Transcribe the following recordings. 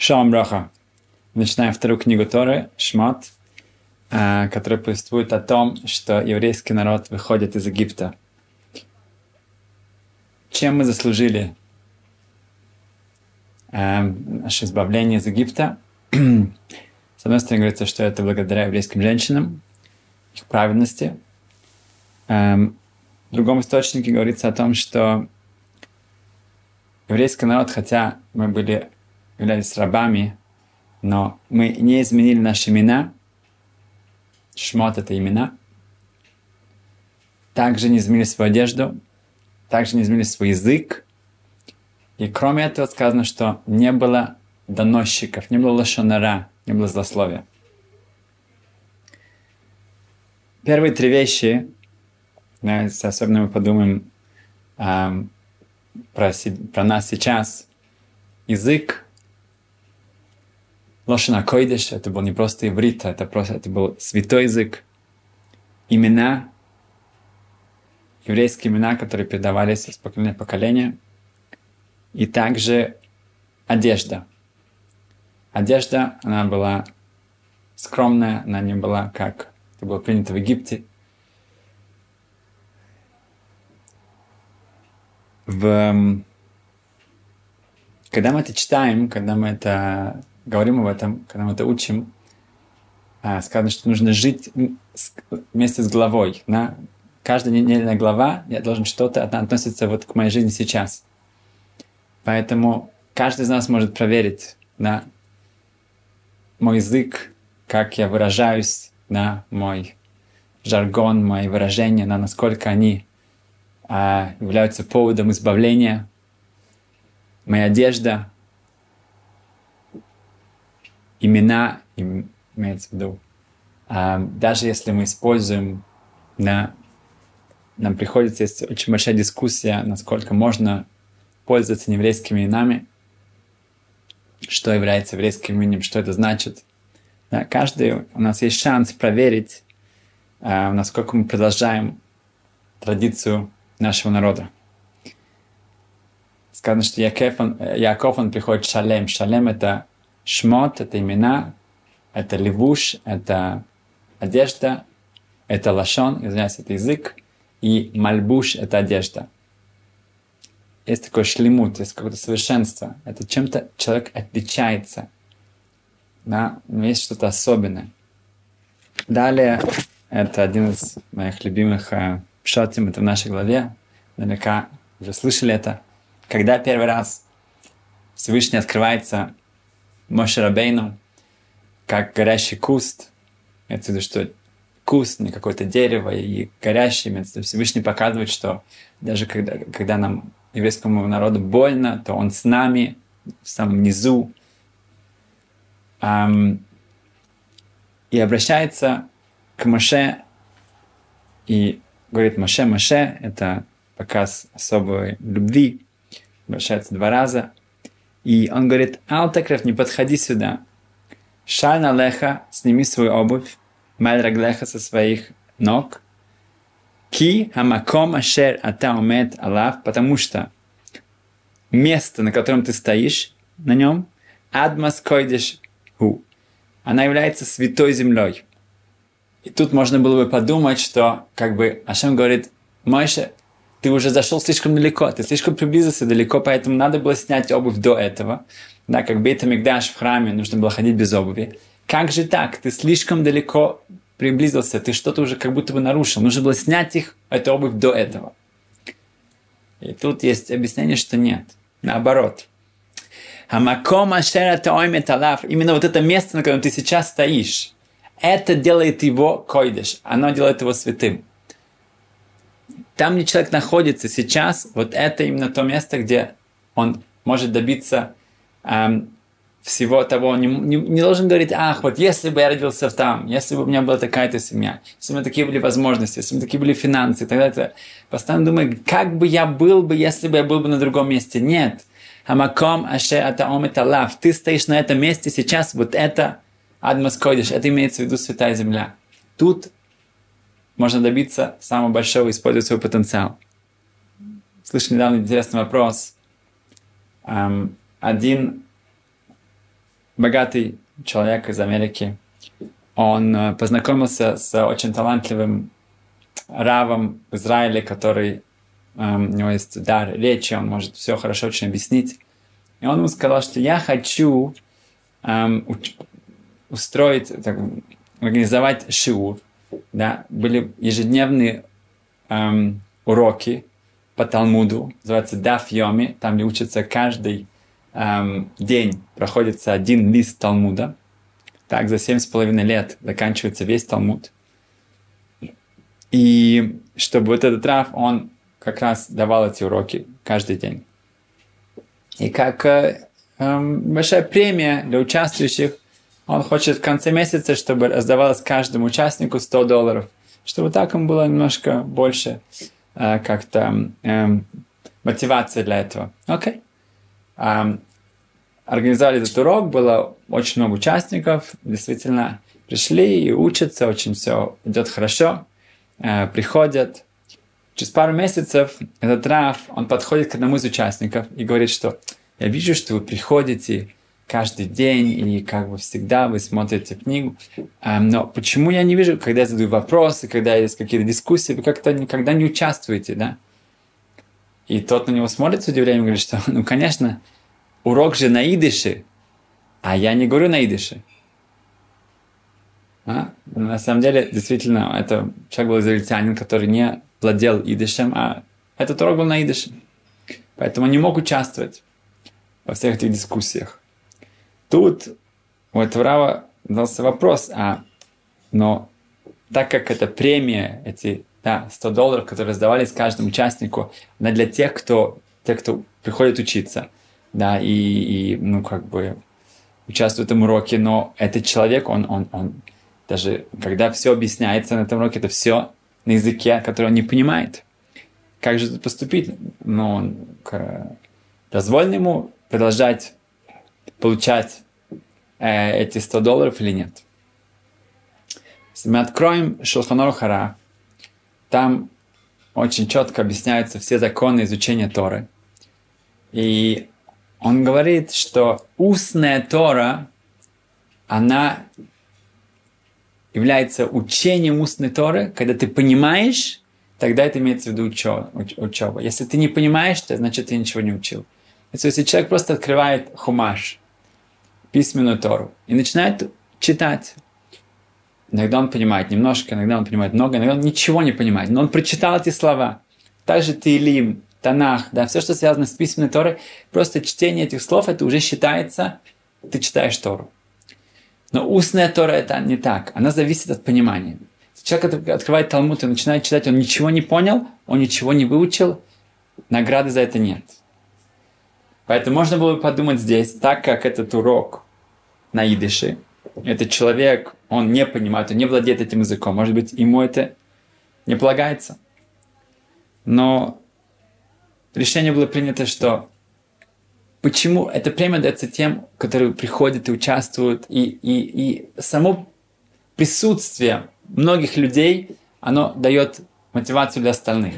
Шалом Браха. Начинаем вторую книгу Торы, Шмат, э, которая повествует о том, что еврейский народ выходит из Египта. Чем мы заслужили э, наше избавление из Египта? С одной стороны, говорится, что это благодаря еврейским женщинам, их праведности. Э, в другом источнике говорится о том, что еврейский народ, хотя мы были являлись рабами, но мы не изменили наши имена. Шмот — это имена. Также не изменили свою одежду, также не изменили свой язык. И кроме этого сказано, что не было доносчиков, не было лошонара, не было злословия. Первые три вещи, особенно мы подумаем э, про, про нас сейчас, язык, Лошана Койдеш, это был не просто иврит, это, просто, это был святой язык. Имена, еврейские имена, которые передавались из поколения в поколение. И также одежда. Одежда, она была скромная, она не была, как это было принято в Египте. В... Когда мы это читаем, когда мы это говорим об этом, когда мы это учим, а, сказано, что нужно жить вместе с главой. На каждая недельная глава я должен что-то относиться вот к моей жизни сейчас. Поэтому каждый из нас может проверить на мой язык, как я выражаюсь, на мой жаргон, мои выражения, на насколько они а, являются поводом избавления, моя одежда, имена, имеется в виду, а, даже если мы используем, на, нам приходится, есть очень большая дискуссия, насколько можно пользоваться нееврейскими именами, что является еврейским именем, что это значит. Да, каждый, у нас есть шанс проверить, а, насколько мы продолжаем традицию нашего народа. Сказано, что Яков, он, Яков, он приходит шалем. Шалем – это Шмот — это имена, это левуш, это одежда, это лашон, извиняюсь, это язык, и мальбуш — это одежда. Есть такой шлемут, есть какое-то совершенство. Это чем-то человек отличается. Да, есть что-то особенное. Далее, это один из моих любимых э, шотим, это в нашей главе. Наверняка уже слышали это. Когда первый раз Всевышний открывается Моше Рабейну, как горящий куст, это в что куст, не какое-то дерево, и горящий, имеется Всевышний показывает, что даже когда, когда нам, еврейскому народу, больно, то он с нами, в самом низу, эм, и обращается к Моше и говорит Моше, Моше, это показ особой любви, обращается два раза, и он говорит, Алтакрев, не подходи сюда. Шальна леха, сними свою обувь, маль раглеха со своих ног. Ки хамаком ашер ата умет алав, потому что место, на котором ты стоишь, на нем, адмас койдеш ху. Она является святой землей. И тут можно было бы подумать, что как бы Ашем говорит, Мойша, ты уже зашел слишком далеко, ты слишком приблизился далеко, поэтому надо было снять обувь до этого. Да, как Бейта Мигдаш в храме нужно было ходить без обуви. Как же так? Ты слишком далеко приблизился, ты что-то уже как будто бы нарушил. Нужно было снять их, эту обувь до этого. И тут есть объяснение, что нет. Наоборот. Именно вот это место, на котором ты сейчас стоишь, это делает его койдеш. Оно делает его святым. Там, где человек находится сейчас, вот это именно то место, где он может добиться эм, всего того. Он не, не, не должен говорить, ах, вот если бы я родился там, если бы у меня была такая-то семья, если бы у меня такие были возможности, если бы у меня такие были финансы, тогда это постоянно думаю, как бы я был бы, если бы я был бы на другом месте. Нет. Хамаком аше атаом лав. Ты стоишь на этом месте сейчас, вот это Адмас Койдиш, это имеется в виду Святая Земля. Тут можно добиться самого большого, используя свой потенциал. Слышал недавно интересный вопрос. Эм, один богатый человек из Америки. Он э, познакомился с очень талантливым равом в Израиле, который эм, у него есть дар речи, он может все хорошо очень объяснить. И он ему сказал, что я хочу эм, устроить, так, организовать шиур. Да? Были ежедневные эм, уроки по Талмуду, называется Даф Йоми, там где учатся каждый эм, день, проходится один лист Талмуда. Так, за семь с половиной лет заканчивается весь Талмуд. И чтобы вот этот Раф, он как раз давал эти уроки каждый день. И как э, э, большая премия для участвующих, он хочет в конце месяца, чтобы раздавалось каждому участнику 100 долларов, чтобы так им было немножко больше э, как-то э, мотивации для этого. Окей. Okay. организовали этот урок, было очень много участников, действительно пришли и учатся, очень все идет хорошо, э, приходят. Через пару месяцев этот Раф, он подходит к одному из участников и говорит, что я вижу, что вы приходите каждый день и как бы всегда вы смотрите книгу, э, но почему я не вижу, когда я задаю вопросы, когда есть какие-то дискуссии, вы как-то никогда не участвуете, да? И тот на него смотрит с удивлением и говорит, что, ну, конечно, урок же на идыше, а я не говорю на идыше. А? На самом деле, действительно, это человек был израильтянин, который не владел идышем, а этот урок был на идыше. Поэтому не мог участвовать во всех этих дискуссиях. Тут у этого Рава дался вопрос, а, но так как это премия, эти да, 100 долларов, которые раздавались каждому участнику, она для тех, кто, тех, кто приходит учиться, да, и, и ну, как бы участвует в этом уроке, но этот человек, он, он, он даже когда все объясняется на этом уроке, это все на языке, который он не понимает. Как же тут поступить? Ну, он, дозволен ему продолжать получать э, эти 100 долларов или нет. Если мы откроем Шелханор Хара, там очень четко объясняются все законы изучения Торы. И он говорит, что устная Тора, она является учением устной Торы, когда ты понимаешь, тогда это имеется в виду учеба. учеба. Если ты не понимаешь, то значит ты ничего не учил. То есть, если человек просто открывает хумаш, письменную Тору, и начинает читать, иногда он понимает немножко, иногда он понимает много, иногда он ничего не понимает, но он прочитал эти слова. Также Таилим, Танах, да, все, что связано с письменной Торой, просто чтение этих слов, это уже считается, ты читаешь Тору. Но устная Тора это не так, она зависит от понимания. Человек открывает Талмуд и начинает читать, он ничего не понял, он ничего не выучил, награды за это нет. Поэтому можно было бы подумать здесь, так как этот урок на идыше, этот человек, он не понимает, он не владеет этим языком, может быть, ему это не полагается. Но решение было принято, что почему эта премия дается тем, которые приходят и участвуют, и, и, и само присутствие многих людей, оно дает мотивацию для остальных.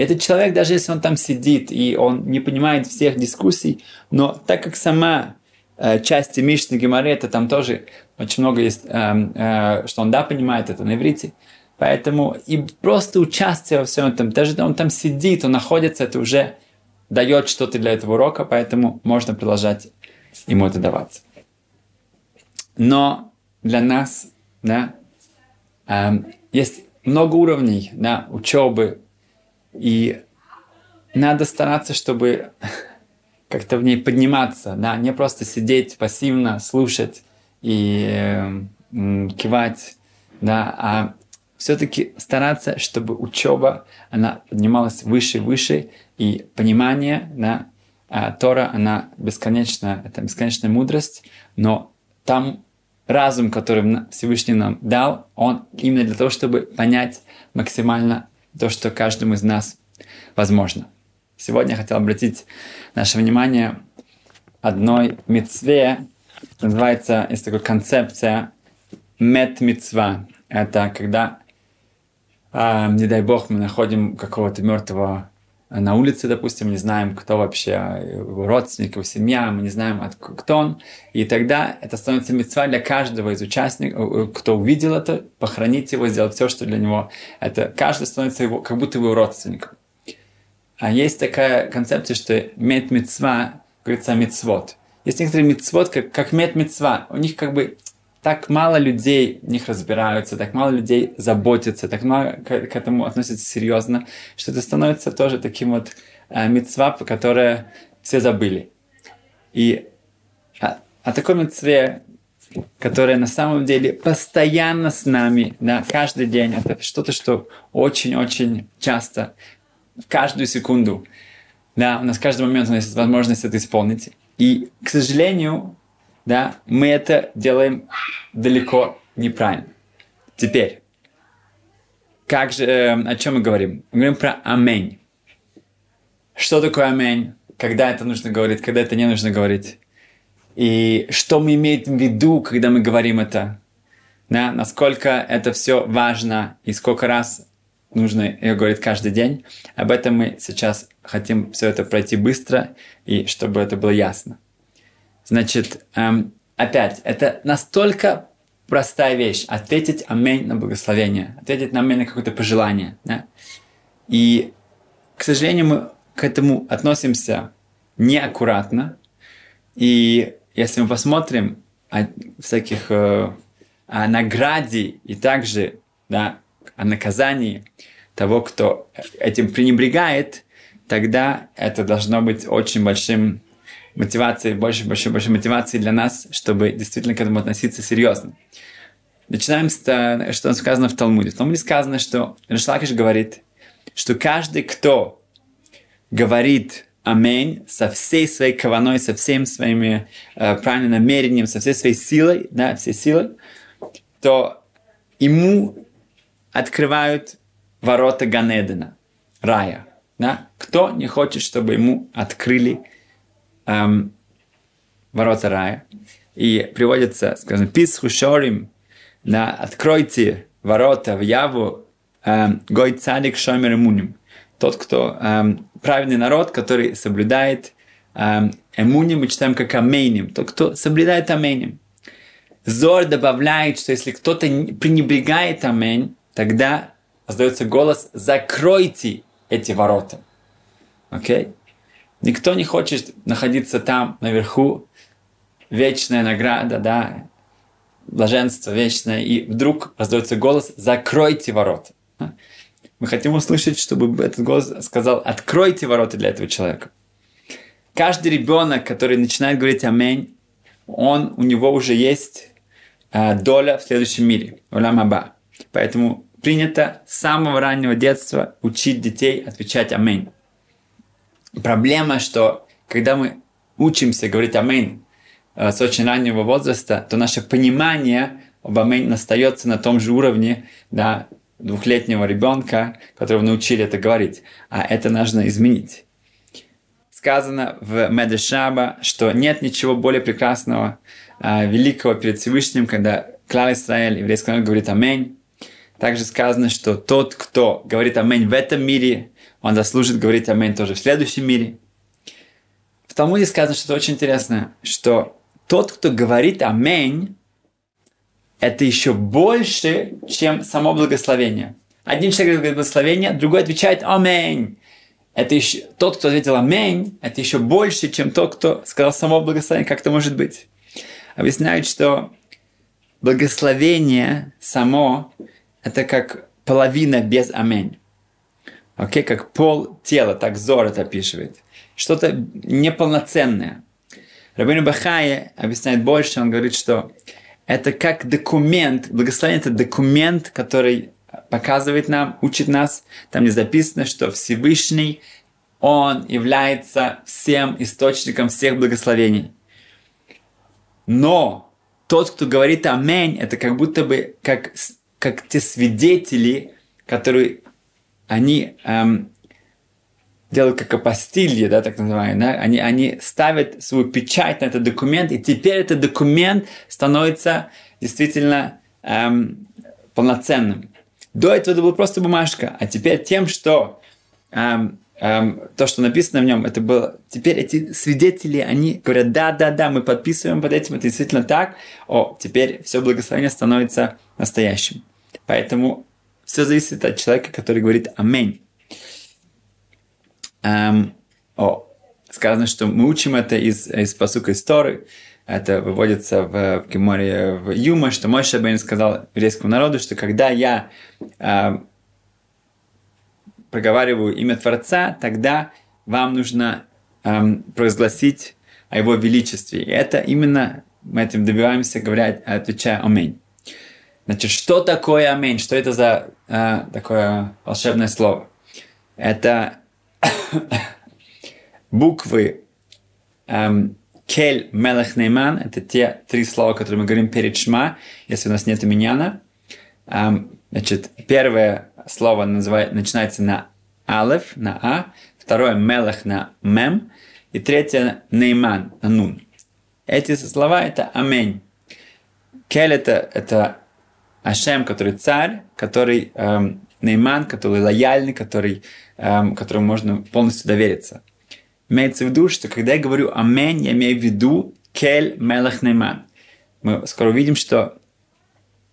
И этот человек, даже если он там сидит и он не понимает всех дискуссий, но так как сама э, часть Мишны Гемары, это там тоже очень много есть, э, э, что он да понимает, это на иврите, Поэтому и просто участие во всем этом, даже он там сидит, он находится, это уже дает что-то для этого урока, поэтому можно продолжать ему это давать. Но для нас, да, э, есть много уровней, да, учебы, и надо стараться, чтобы как-то в ней подниматься, да, не просто сидеть пассивно, слушать и э, кивать, да, а все-таки стараться, чтобы учеба, она поднималась выше и выше, и понимание, да, а Тора, она бесконечная, это бесконечная мудрость, но там разум, который Всевышний нам дал, он именно для того, чтобы понять максимально то, что каждому из нас возможно. Сегодня я хотел обратить наше внимание одной мецве, называется, есть такая концепция мет мецва. Это когда а, не дай бог, мы находим какого-то мертвого на улице, допустим, не знаем, кто вообще родственник, его семья, мы не знаем, кто он. И тогда это становится мецва для каждого из участников, э, кто увидел это, похоронить его, сделать все, что для него. Это каждый становится его, как будто его родственником. А есть такая концепция, что мет мецва, говорится, мецвод. Есть некоторые мецвод, как, как мет мецва. У них как бы так мало людей в них разбираются, так мало людей заботятся, так мало к, к этому относятся серьезно, что это становится тоже таким вот э, митцва, которое все забыли. И о, о такой митцве, которая на самом деле постоянно с нами, да, каждый день, это что-то, что очень-очень часто, каждую секунду, да, у нас каждый момент у нас есть возможность это исполнить. И, к сожалению, да, мы это делаем далеко неправильно. Теперь, как же, э, о чем мы говорим? Мы говорим про амень. Что такое амень? Когда это нужно говорить, когда это не нужно говорить? И что мы имеем в виду, когда мы говорим это? Да, насколько это все важно и сколько раз нужно ее говорить каждый день. Об этом мы сейчас хотим все это пройти быстро и чтобы это было ясно. Значит, эм, опять, это настолько простая вещь. Ответить аминь на благословение. Ответить на аминь на какое-то пожелание. Да? И, к сожалению, мы к этому относимся неаккуратно. И если мы посмотрим о всяких э, о награде и также да, о наказании того, кто этим пренебрегает, тогда это должно быть очень большим мотивации, больше, больше, больше мотивации для нас, чтобы действительно к этому относиться серьезно. Начинаем с того, что сказано в Талмуде. В Талмуде сказано, что Рашлакиш говорит, что каждый, кто говорит Аминь со всей своей каваной, со всеми своими э, правильным намерением, со всей своей силой, да, всей силой, то ему открывают ворота Ганедена, рая. Да? Кто не хочет, чтобы ему открыли эм, ворота рая. И приводится, скажем, писху шорим, да, откройте ворота в яву эм, гой цадик шомер эмуним. Тот, кто эм, правильный народ, который соблюдает эм, эмуним, мы читаем как амейним. Тот, кто соблюдает амейним. Зор добавляет, что если кто-то пренебрегает амень, тогда раздается голос «закройте эти ворота». Окей? Okay? Никто не хочет находиться там, наверху, вечная награда, да, блаженство вечное, и вдруг раздается голос «закройте ворота». Мы хотим услышать, чтобы этот голос сказал «откройте ворота для этого человека». Каждый ребенок, который начинает говорить «Аминь», он, у него уже есть э, доля в следующем мире, улам аба. Поэтому принято с самого раннего детства учить детей отвечать «Аминь». Проблема, что когда мы учимся говорить «Аминь» э, с очень раннего возраста, то наше понимание об «Аминь» остается на том же уровне да, двухлетнего ребенка, которого научили это говорить. А это нужно изменить. Сказано в Медрешаба, что нет ничего более прекрасного, э, великого перед Всевышним, когда Клал Исраэль, еврейский народ, говорит «Аминь». Также сказано, что тот, кто говорит «Аминь» в этом мире, он заслужит говорить аминь тоже в следующем мире. В Талмуде сказано что-то очень интересное, что тот, кто говорит аминь, это еще больше, чем само благословение. Один человек говорит благословение, другой отвечает аминь. Это еще, тот, кто ответил аминь, это еще больше, чем тот, кто сказал само благословение. Как это может быть? Объясняют, что благословение само – это как половина без аминь окей, как пол тела, так Зор это описывает. Что-то неполноценное. Рабин Бахай объясняет больше, он говорит, что это как документ, благословение это документ, который показывает нам, учит нас, там не записано, что Всевышний, Он является всем источником всех благословений. Но тот, кто говорит «Аминь», это как будто бы как, как те свидетели, которые они эм, делают как апостилье, да, так называемые, да, они, они ставят свою печать на этот документ, и теперь этот документ становится действительно эм, полноценным. До этого это была просто бумажка, а теперь тем, что эм, эм, то, что написано в нем, это было... Теперь эти свидетели, они говорят, да, да, да, мы подписываем под этим, это действительно так. О, теперь все благословение становится настоящим. Поэтому все зависит от человека, который говорит «Аминь». Эм, о, сказано, что мы учим это из, из посука истории. Это выводится в, в Геморе в Юма, что мой Шабейн сказал еврейскому народу, что когда я э, проговариваю имя Творца, тогда вам нужно эм, провозгласить о его величестве. И это именно мы этим добиваемся, говоря, отвечая «Аминь». Значит, что такое «Аминь»? Что это за э, такое волшебное слово? Это буквы эм, Кель, Мелех, Нейман – это те три слова, которые мы говорим перед Шма, если у нас нет миньяна. Эм, значит, первое слово называет, начинается на Алеф, на А, второе Мелех на Мем, и третье Нейман на Нун. Эти слова – это Амень. Кель это, – это Ашем, который царь, который эм, Нейман, который лояльный, который, эм, которому можно полностью довериться. Имеется в виду, что когда я говорю Амень, я имею в виду Кель Мелах Нейман. Мы скоро увидим, что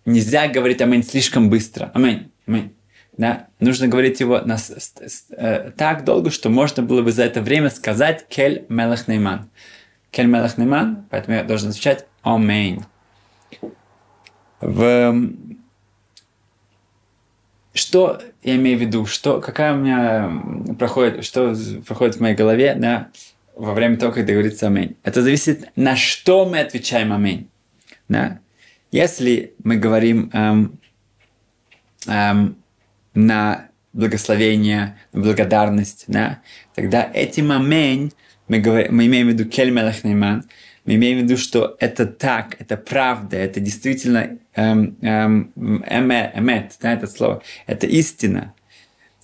нельзя говорить Амень слишком быстро. Амень, Амень. Да? Нужно говорить его на, с, с, э, так долго, что можно было бы за это время сказать Кель Мелах Нейман. Кель Мелах Нейман, поэтому я должен отвечать Амень. В... Что я имею в виду? Что, какая у меня проходит, что проходит в моей голове да, во время того, когда говорится «Аминь». Это зависит, на что мы отвечаем «Аминь». Да? Если мы говорим эм, эм, на благословение, на благодарность, да, тогда этим «Аминь» мы, говорим, мы имеем в виду «Кель мелах нейман», мы имеем в виду, что это так, это правда, это действительно эм, эм, эмет, да, это слово, это истина.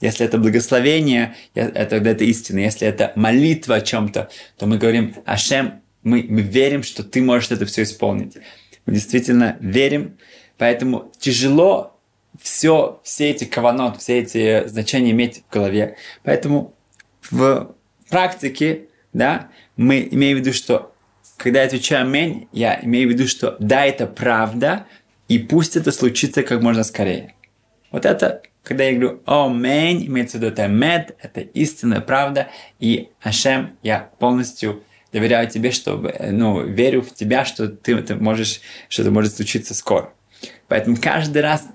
Если это благословение, тогда это истина. Если это молитва о чем-то, то мы говорим, Ашем, мы, мы верим, что ты можешь это все исполнить. Мы действительно верим, поэтому тяжело все, все эти каванот, все эти значения иметь в голове. Поэтому в практике, да, мы имеем в виду, что когда я отвечаю «Аминь», я имею в виду, что да, это правда, и пусть это случится как можно скорее. Вот это, когда я говорю «Аминь», имеется в виду это «Мед», это истинная правда, и «Ашем», я полностью доверяю тебе, что, ну, верю в тебя, что ты, ты можешь, что это может случиться скоро. Поэтому каждый раз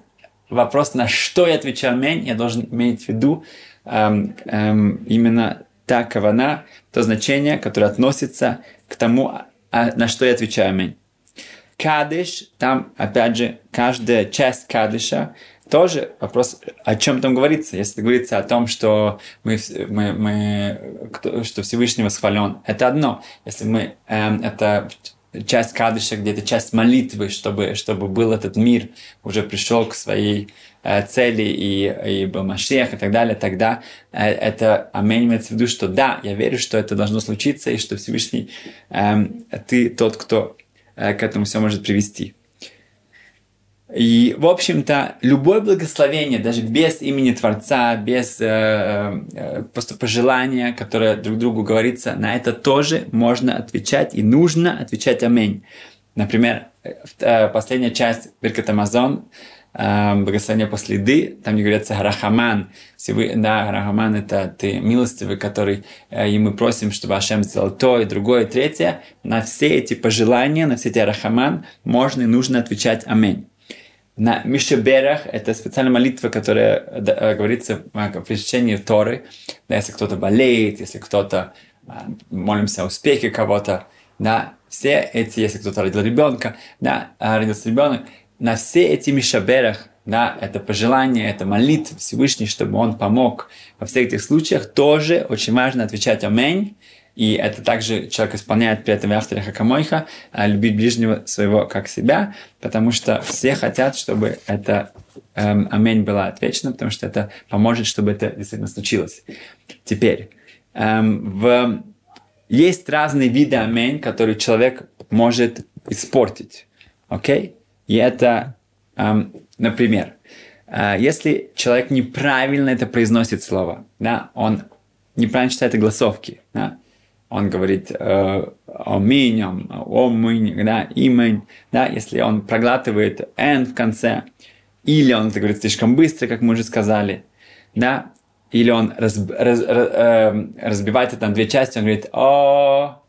вопрос, на что я отвечаю «Аминь», я должен иметь в виду эм, эм, именно та кавана, то значение, которое относится к тому, а на что я отвечаю «Аминь». Кадыш, там, опять же, каждая часть кадыша, тоже вопрос, о чем там говорится. Если говорится о том, что, мы, мы, мы, что Всевышний восхвален, это одно. Если мы, эм, это часть кадыша, где-то часть молитвы, чтобы, чтобы был этот мир, уже пришел к своей э, цели и, и был Машех и так далее, тогда э, это аминь имеется в виду, что да, я верю, что это должно случиться, и что Всевышний, э, ты тот, кто э, к этому все может привести. И, в общем-то, любое благословение, даже без имени Творца, без э, э, просто пожелания, которое друг другу говорится, на это тоже можно отвечать и нужно отвечать «Аминь». Например, э, последняя часть Беркат Амазон, э, благословение после еды, там не говорится «Рахаман». Вы, да, Рахаман – это ты милостивый, который, э, и мы просим, чтобы Ашем сделал то, и другое, и третье. На все эти пожелания, на все эти Рахаман можно и нужно отвечать «Аминь». На Мишеберах это специальная молитва, которая да, говорится в изучении Торы. Да, если кто-то болеет, если кто-то молимся о успехе кого-то, да, все эти, если кто-то родил ребенка, да, родился ребенок, на все эти Мишаберах, да, это пожелание, это молитва Всевышний, чтобы он помог во всех этих случаях, тоже очень важно отвечать «Аминь», и это также человек исполняет при этом автора Хакамойха, а любить ближнего своего как себя, потому что все хотят, чтобы это эм, амень была отвечена, потому что это поможет, чтобы это действительно случилось. Теперь, эм, в... есть разные виды амень, которые человек может испортить. Окей? Okay? И это, эм, например, э, если человек неправильно это произносит слово, да, он неправильно читает огласовки. Да? Он говорит э, «оминь», «омынь», да, «имень», да, если он проглатывает «н» в конце, или он это говорит слишком быстро, как мы уже сказали, да, или он раз, раз, раз, э, разбивает это на две части, он говорит «о»,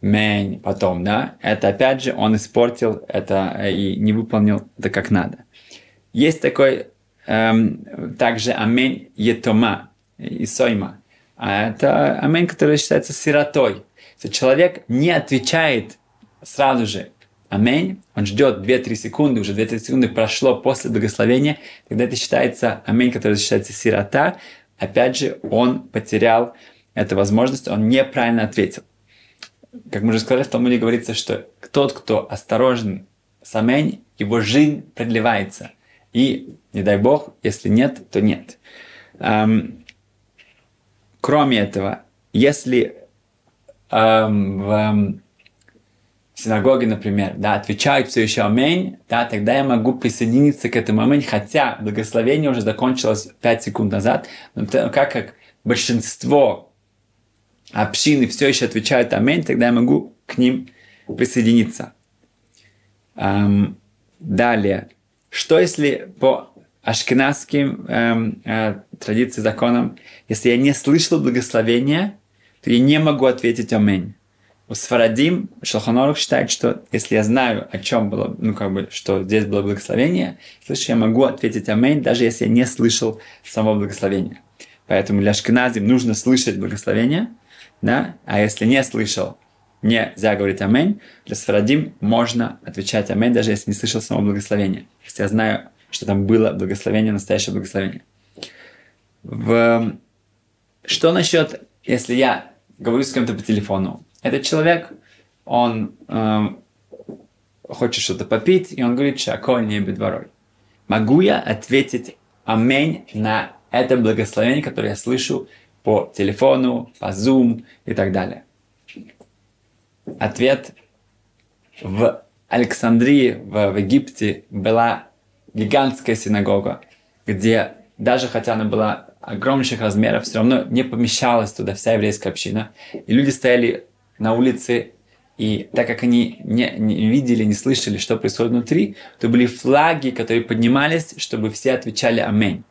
мень, потом, да, это опять же он испортил это э, и не выполнил это как надо. Есть такой эм, также амень етома, и сойма. А это амень, который считается сиротой. Если человек не отвечает сразу же амень, он ждет 2-3 секунды, уже 2-3 секунды прошло после благословения, тогда это считается амень, который считается сирота, опять же, он потерял эту возможность, он неправильно ответил. Как мы уже сказали, в Талмуде говорится, что тот, кто осторожен с амень, его жизнь продлевается. И, не дай бог, если нет, то нет. Кроме этого, если эм, в эм, синагоге, например, да, отвечают все еще амень, да, тогда я могу присоединиться к этому амень, хотя благословение уже закончилось 5 секунд назад, но как, как большинство общины все еще отвечают амень, тогда я могу к ним присоединиться. Эм, далее. Что если по ашкенадским эм, э, традициям, законам, если я не слышал благословения, то я не могу ответить амень. У Сфарадим Шалханорух считает, что если я знаю, о чем было, ну как бы, что здесь было благословение, слышу, я могу ответить амень, даже если я не слышал самого благословения. Поэтому для Ашкеназим нужно слышать благословение, да, а если не слышал, нельзя говорить амень. Для Сфарадим можно отвечать амень, даже если не слышал самого благословения. Если я знаю, что там было благословение, настоящее благословение. В... Что насчет, если я говорю с кем-то по телефону? Этот человек, он э, хочет что-то попить, и он говорит, шаколь не бедворой. Могу я ответить амень на это благословение, которое я слышу по телефону, по Zoom и так далее? Ответ в Александрии, в, в Египте, была гигантская синагога, где даже хотя она была огромнейших размеров, все равно не помещалась туда вся еврейская община. И люди стояли на улице, и так как они не, не видели, не слышали, что происходит внутри, то были флаги, которые поднимались, чтобы все отвечали «Аминь».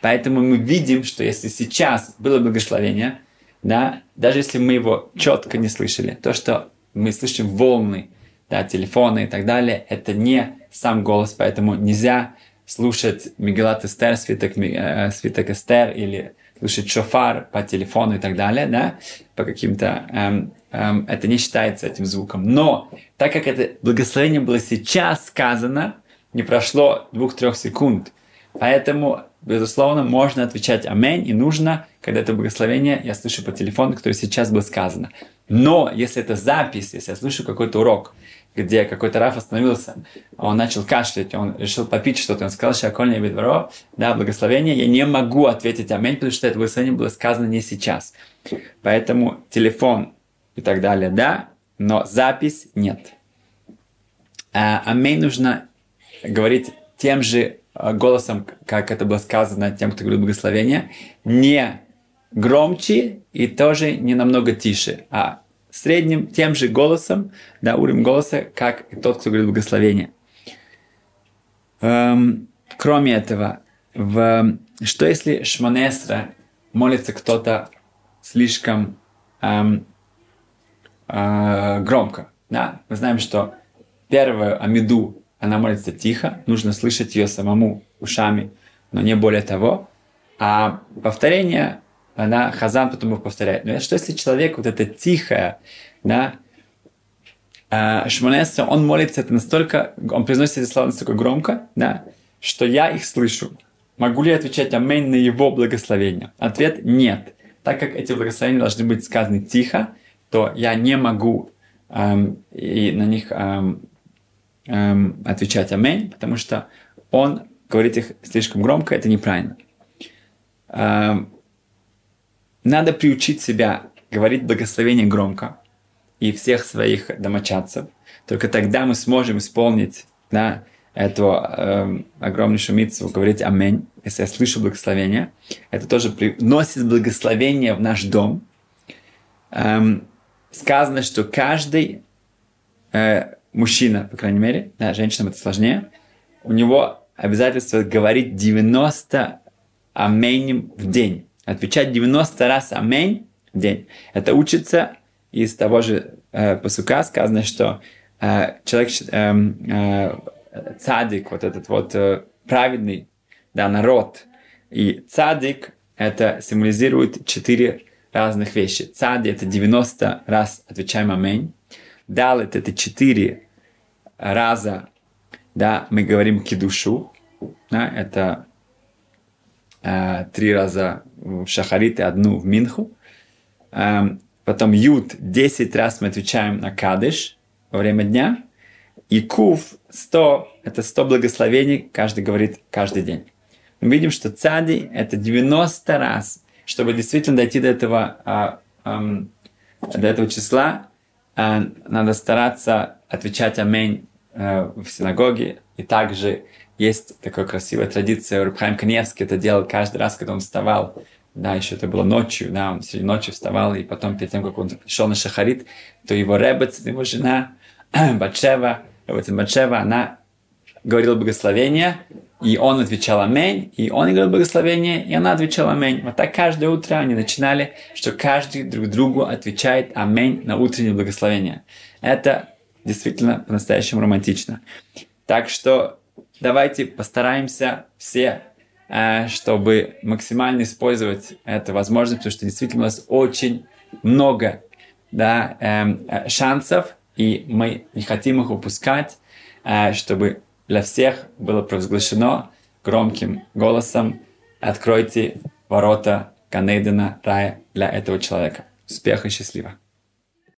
Поэтому мы видим, что если сейчас было благословение, да, даже если мы его четко не слышали, то, что мы слышим волны, да, телефоны и так далее, это не сам голос, поэтому нельзя слушать Мегалат Эстер, свиток, э, свиток Эстер или слушать шофар по телефону и так далее, да, по каким-то, эм, эм, это не считается этим звуком. Но, так как это благословение было сейчас сказано, не прошло двух-трех секунд, поэтому, безусловно, можно отвечать «Аминь», и нужно, когда это благословение, я слышу по телефону, которое сейчас было сказано. Но, если это запись, если я слышу какой-то урок, где какой-то Раф остановился, он начал кашлять, он решил попить что-то, он сказал, что окольное бедворо, да, благословение, я не могу ответить аминь, потому что это благословение было сказано не сейчас. Поэтому телефон и так далее, да, но запись нет. А, аминь нужно говорить тем же а, голосом, как это было сказано тем, кто говорит благословение, не громче и тоже не намного тише, а средним тем же голосом, да, уровень голоса, как и тот, кто говорит благословение. Эм, кроме этого, в, что если Шманесра молится кто-то слишком эм, э, громко? Да? Мы знаем, что первую Амиду она молится тихо, нужно слышать ее самому ушами, но не более того. А повторение она хазан потом их повторяет. Но что если человек вот это тихое, да, а, Шмонесра, он молится это настолько, он произносит эти слова настолько громко, да, что я их слышу. Могу ли я отвечать аминь на его благословение? Ответ – нет. Так как эти благословения должны быть сказаны тихо, то я не могу эм, и на них эм, эм, отвечать аминь, потому что он говорит их слишком громко, это неправильно. Эм, надо приучить себя говорить благословение громко и всех своих домочадцев. Только тогда мы сможем исполнить да, эту э, огромнейшую митцву говорить «Аминь», если я слышу благословение, это тоже приносит благословение в наш дом. Эм, сказано, что каждый э, мужчина, по крайней мере, да, женщинам это сложнее, у него обязательство говорить 90 аминь в день. Отвечать 90 раз аминь в день. Это учится из того же э, посука, сказано, что э, человек, э, э, цадик, вот этот вот э, праведный, да, народ, и цадик это символизирует четыре разных вещи. Цади это 90 раз отвечаем аминь. Далит это четыре раза, да, мы говорим кидушу, да, это три раза в шахарит и одну в минху. Э, потом ют 10 раз мы отвечаем на кадыш во время дня. И кув 100, это 100 благословений, каждый говорит каждый день. Мы видим, что цади это 90 раз, чтобы действительно дойти до этого, а, до этого числа, а, надо стараться отвечать аминь в синагоге. И также есть такая красивая традиция, Рубхайм Каневский это делал каждый раз, когда он вставал, да, еще это было ночью, да, он среди ночи вставал, и потом, перед тем, как он шел на Шахарит, то его ребец, его жена, Батшева, Батшева, она говорила благословение, и он отвечал «Аминь», и он говорил благословение, и она отвечала «Аминь». Вот так каждое утро они начинали, что каждый друг другу отвечает «Аминь» на утреннее благословение. Это действительно по-настоящему романтично. Так что давайте постараемся все, э, чтобы максимально использовать эту возможность, потому что действительно у нас очень много да, эм, э, шансов, и мы не хотим их упускать, э, чтобы для всех было провозглашено громким голосом «Откройте ворота Ганейдена рая для этого человека». Успеха и счастливо!